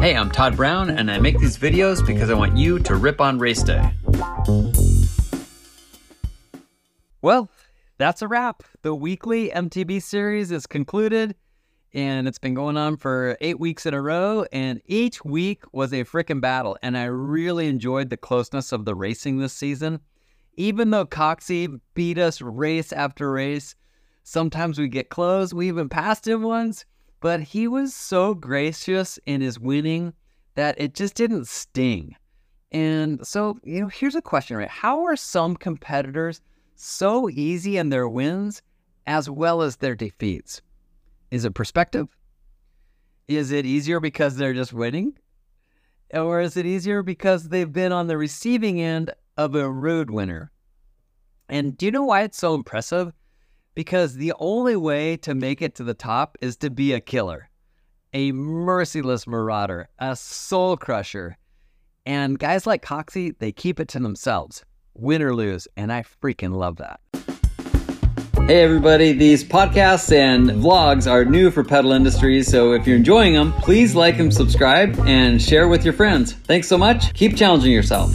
Hey, I'm Todd Brown, and I make these videos because I want you to rip on race day. Well, that's a wrap. The weekly MTB series is concluded, and it's been going on for eight weeks in a row, and each week was a freaking battle. And I really enjoyed the closeness of the racing this season. Even though Coxie beat us race after race, sometimes we get close. We even passed him once but he was so gracious in his winning that it just didn't sting. And so, you know, here's a question, right? How are some competitors so easy in their wins as well as their defeats? Is it perspective? Is it easier because they're just winning? Or is it easier because they've been on the receiving end of a rude winner? And do you know why it's so impressive? Because the only way to make it to the top is to be a killer, a merciless marauder, a soul crusher. And guys like Coxie, they keep it to themselves, win or lose, and I freaking love that. Hey everybody, these podcasts and vlogs are new for Pedal Industries, so if you're enjoying them, please like and subscribe and share with your friends. Thanks so much. Keep challenging yourself.